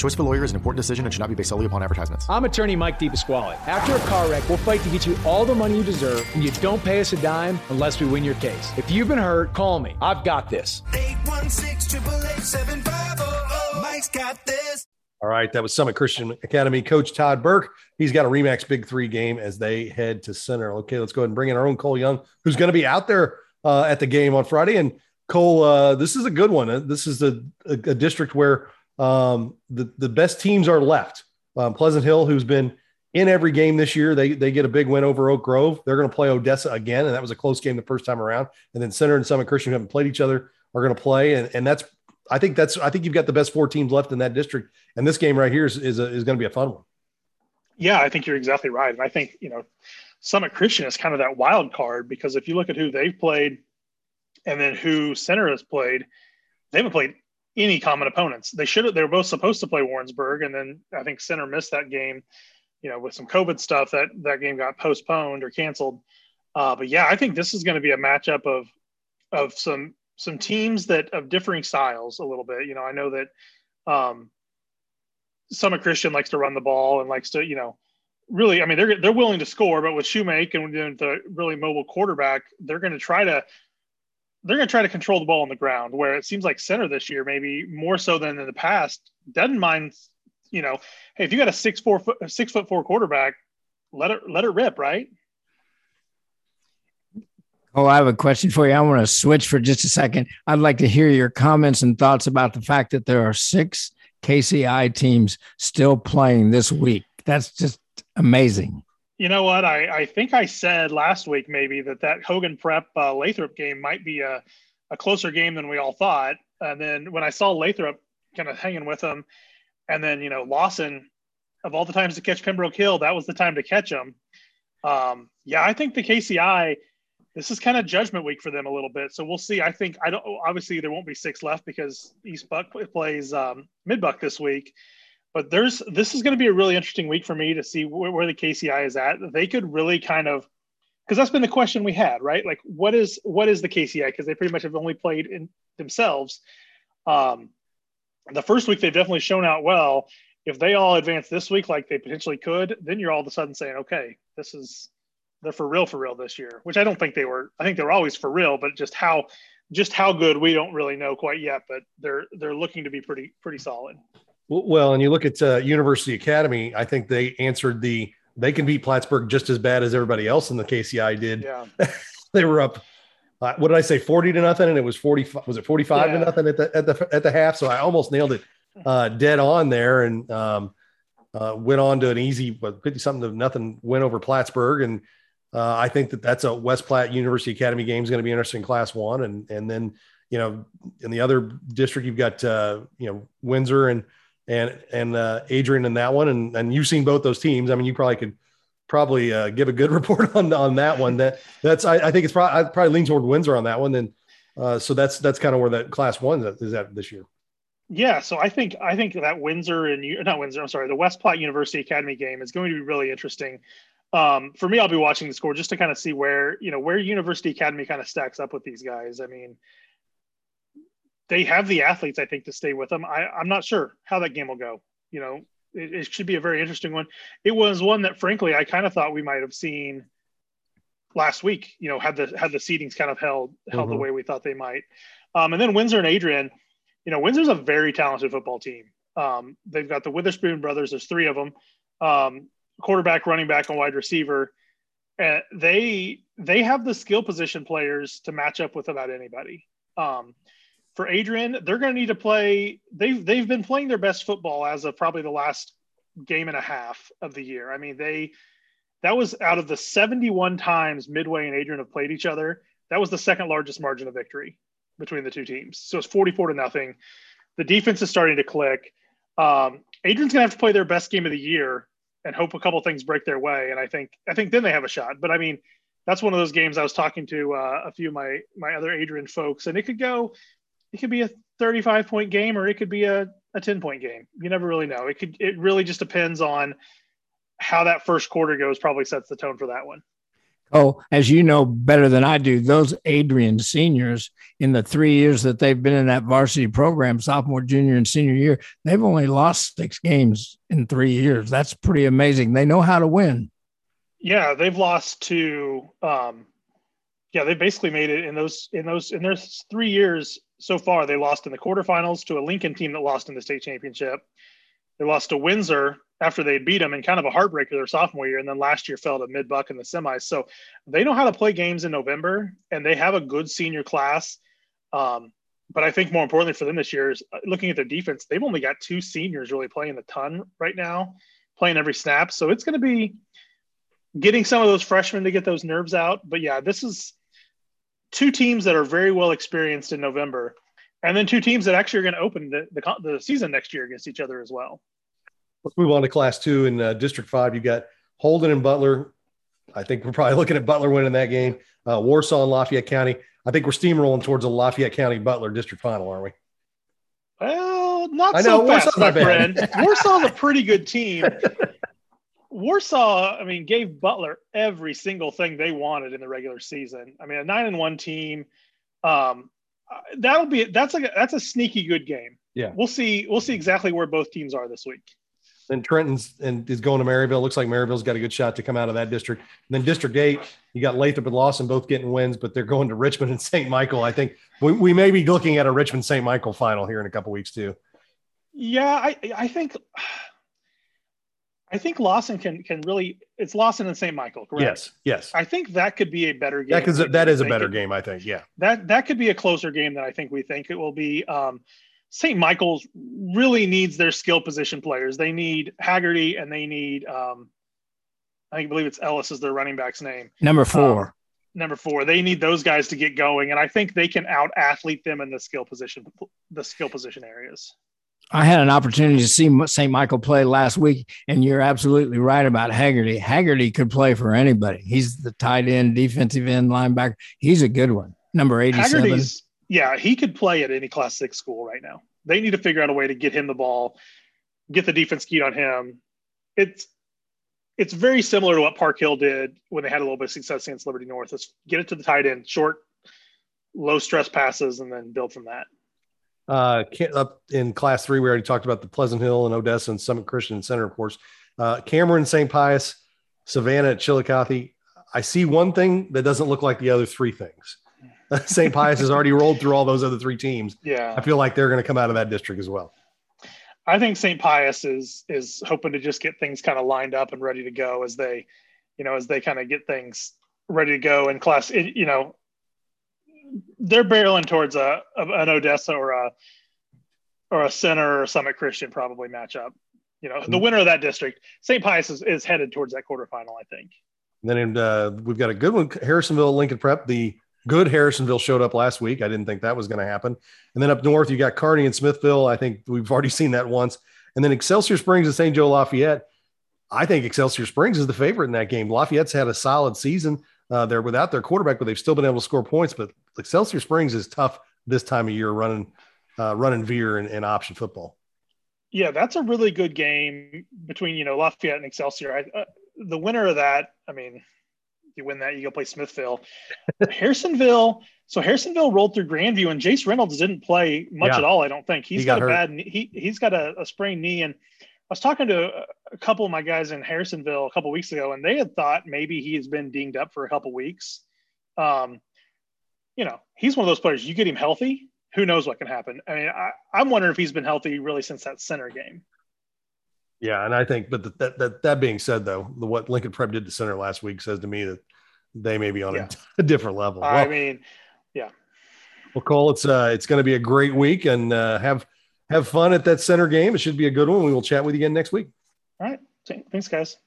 choice of a lawyer is an important decision and should not be based solely upon advertisements. I'm attorney Mike DePasquale. After a car wreck, we'll fight to get you all the money you deserve, and you don't pay us a dime unless we win your case. If you've been hurt, call me. I've got this. 816 Mike's got this. All right, that was Summit Christian Academy coach Todd Burke. He's got a Remax Big Three game as they head to center. Okay, let's go ahead and bring in our own Cole Young, who's going to be out there uh, at the game on Friday. And Cole, uh, this is a good one. Uh, this is a, a, a district where um, the the best teams are left. Um, Pleasant Hill, who's been in every game this year, they they get a big win over Oak Grove. They're going to play Odessa again, and that was a close game the first time around. And then Center and Summit Christian, who haven't played each other, are going to play, and and that's I think that's I think you've got the best four teams left in that district, and this game right here is is, a, is going to be a fun one. Yeah, I think you're exactly right, and I think you know Summit Christian is kind of that wild card because if you look at who they've played, and then who Center has played, they haven't played any common opponents. They should have, they were both supposed to play Warrensburg, and then I think Center missed that game, you know, with some COVID stuff that that game got postponed or canceled. Uh, but yeah, I think this is going to be a matchup of of some some teams that of differing styles a little bit. You know, I know that um, Summit Christian likes to run the ball and likes to, you know, really. I mean, they're they're willing to score, but with Shoemake and the really mobile quarterback, they're going to try to they're going to try to control the ball on the ground. Where it seems like center this year, maybe more so than in the past, doesn't mind. You know, hey, if you got a six four foot six foot four quarterback, let it let it rip, right? Oh, I have a question for you. I want to switch for just a second. I'd like to hear your comments and thoughts about the fact that there are six KCI teams still playing this week. That's just amazing. You know what? I, I think I said last week maybe that that Hogan Prep uh, Lathrop game might be a, a closer game than we all thought. And then when I saw Lathrop kind of hanging with them, and then you know Lawson, of all the times to catch Pembroke Hill, that was the time to catch him. Um, yeah, I think the KCI. This is kind of judgment week for them a little bit, so we'll see. I think I don't. Obviously, there won't be six left because East Buck plays um, Mid Buck this week but there's this is going to be a really interesting week for me to see where, the KCI is at. They could really kind of because that's been the question we had, right? Like, what is what is the KCI? Because they pretty much have only played in themselves. Um, the first week they've definitely shown out well. If they all advance this week like they potentially could, then you're all of a sudden saying, okay, this is they're for real for real this year. Which I don't think they were. I think they were always for real, but just how just how good we don't really know quite yet. But they're they're looking to be pretty pretty solid. Well, and you look at uh, University Academy, I think they answered the they can beat Plattsburgh just as bad as everybody else in the KCI did. Yeah. they were up uh, what did I say 40 to nothing and it was 40 was it 45 yeah. to nothing at the at the at the half so I almost nailed it uh, dead on there and um, uh, went on to an easy 50 something to nothing win over Plattsburgh and uh, I think that that's a West Platte University Academy game is going to be interesting class 1 and and then you know in the other district you've got uh, you know Windsor and and and uh, Adrian in that one, and and you've seen both those teams. I mean, you probably could probably uh, give a good report on on that one. That that's I, I think it's probably I probably lean toward Windsor on that one. Then uh, so that's that's kind of where that class one is at this year. Yeah, so I think I think that Windsor and not Windsor, I'm sorry, the West Platte University Academy game is going to be really interesting. Um, for me, I'll be watching the score just to kind of see where you know where University Academy kind of stacks up with these guys. I mean, they have the athletes, I think, to stay with them. I, I'm not sure how that game will go. You know, it, it, should be a very interesting one. It was one that, frankly, I kind of thought we might have seen last week. You know, had the had the seedings kind of held held mm-hmm. the way we thought they might. Um, and then Windsor and Adrian. You know, Windsor's a very talented football team. Um, they've got the Witherspoon brothers. There's three of them. Um, quarterback, running back, and wide receiver. And they they have the skill position players to match up with about anybody. Um, for Adrian, they're going to need to play. They've they've been playing their best football as of probably the last game and a half of the year. I mean, they that was out of the 71 times Midway and Adrian have played each other. That was the second largest margin of victory between the two teams. So it's 44 to nothing. The defense is starting to click. Um, Adrian's going to have to play their best game of the year and hope a couple things break their way. And I think I think then they have a shot. But I mean, that's one of those games I was talking to uh, a few of my my other Adrian folks, and it could go it could be a 35 point game or it could be a, a 10 point game. You never really know. It could, it really just depends on how that first quarter goes, probably sets the tone for that one. Oh, as you know better than I do, those Adrian seniors in the three years that they've been in that varsity program, sophomore, junior, and senior year, they've only lost six games in three years. That's pretty amazing. They know how to win. Yeah, they've lost to um yeah, they basically made it in those in those in their three years so far. They lost in the quarterfinals to a Lincoln team that lost in the state championship. They lost to Windsor after they beat them in kind of a heartbreaker their sophomore year, and then last year fell to mid buck in the semis. So they know how to play games in November, and they have a good senior class. Um, but I think more importantly for them this year is uh, looking at their defense. They've only got two seniors really playing a ton right now, playing every snap. So it's going to be getting some of those freshmen to get those nerves out. But yeah, this is two teams that are very well experienced in November, and then two teams that actually are going to open the, the, the season next year against each other as well. Let's move on to Class Two in uh, District Five. You got Holden and Butler. I think we're probably looking at Butler winning that game. Uh, Warsaw and Lafayette County. I think we're steamrolling towards a Lafayette County Butler district final, aren't we? Well, not I know, so Warsaw's fast, my friend. Warsaw's a pretty good team. Warsaw, I mean, gave Butler every single thing they wanted in the regular season. I mean, a nine and one team. Um, that'll be that's like a, that's a sneaky good game. Yeah, we'll see. We'll see exactly where both teams are this week. Then Trenton's and is going to Maryville. Looks like Maryville's got a good shot to come out of that district. And then District Eight, you got Lathrop and Lawson both getting wins, but they're going to Richmond and St. Michael. I think we, we may be looking at a Richmond St. Michael final here in a couple weeks too. Yeah, I I think I think Lawson can can really it's Lawson and St. Michael, correct? Yes, yes. I think that could be a better game. Yeah, because that is a better game, I think. Yeah. That that could be a closer game than I think we think it will be. Um, St. Michael's really needs their skill position players. They need Haggerty and they need um, I believe it's Ellis is their running back's name. Number four. Um, number four. They need those guys to get going, and I think they can out athlete them in the skill position the skill position areas. I had an opportunity to see St. Michael play last week, and you're absolutely right about Haggerty. Haggerty could play for anybody. He's the tight end, defensive end, linebacker. He's a good one. Number 87. Haggerty's, yeah, he could play at any class six school right now. They need to figure out a way to get him the ball, get the defense keyed on him. It's it's very similar to what Park Hill did when they had a little bit of success against Liberty North. Let's get it to the tight end, short, low stress passes, and then build from that. Uh, up in class three, we already talked about the Pleasant Hill and Odessa and Summit Christian Center, of course. Uh, Cameron, St. Pius, Savannah, Chillicothe. I see one thing that doesn't look like the other three things. St. Pius has already rolled through all those other three teams. Yeah, I feel like they're going to come out of that district as well. I think St. Pius is is hoping to just get things kind of lined up and ready to go as they, you know, as they kind of get things ready to go in class. It, you know, they're barreling towards a, an Odessa or a or a Center or Summit Christian probably matchup. You know, the winner of that district, St. Pius is, is headed towards that quarterfinal, I think. And then uh, we've got a good one, Harrisonville, Lincoln Prep. The good Harrisonville showed up last week. I didn't think that was going to happen. And then up north, you got Kearney and Smithville. I think we've already seen that once. And then Excelsior Springs and St. Joe Lafayette. I think Excelsior Springs is the favorite in that game. Lafayette's had a solid season. Uh, they're without their quarterback, but they've still been able to score points. But Excelsior Springs is tough this time of year running uh, running veer and, and, option football. Yeah, that's a really good game between you know Lafayette and Excelsior. I, uh, the winner of that, I mean, you win that, you go play Smithville, Harrisonville. So Harrisonville rolled through Grandview, and Jace Reynolds didn't play much yeah. at all. I don't think he's he got, got a bad he he's got a, a sprained knee, and I was talking to a couple of my guys in Harrisonville a couple weeks ago, and they had thought maybe he has been dinged up for a couple weeks. Um, you know, he's one of those players. You get him healthy, who knows what can happen. I mean, I, am wondering if he's been healthy really since that center game. Yeah, and I think, but that that that being said, though, the, what Lincoln Prep did to center last week says to me that they may be on yeah. a, a, different level. I well, mean, yeah. Well, Cole, it's uh, it's going to be a great week, and uh, have have fun at that center game. It should be a good one. We will chat with you again next week. All right. Thanks, guys.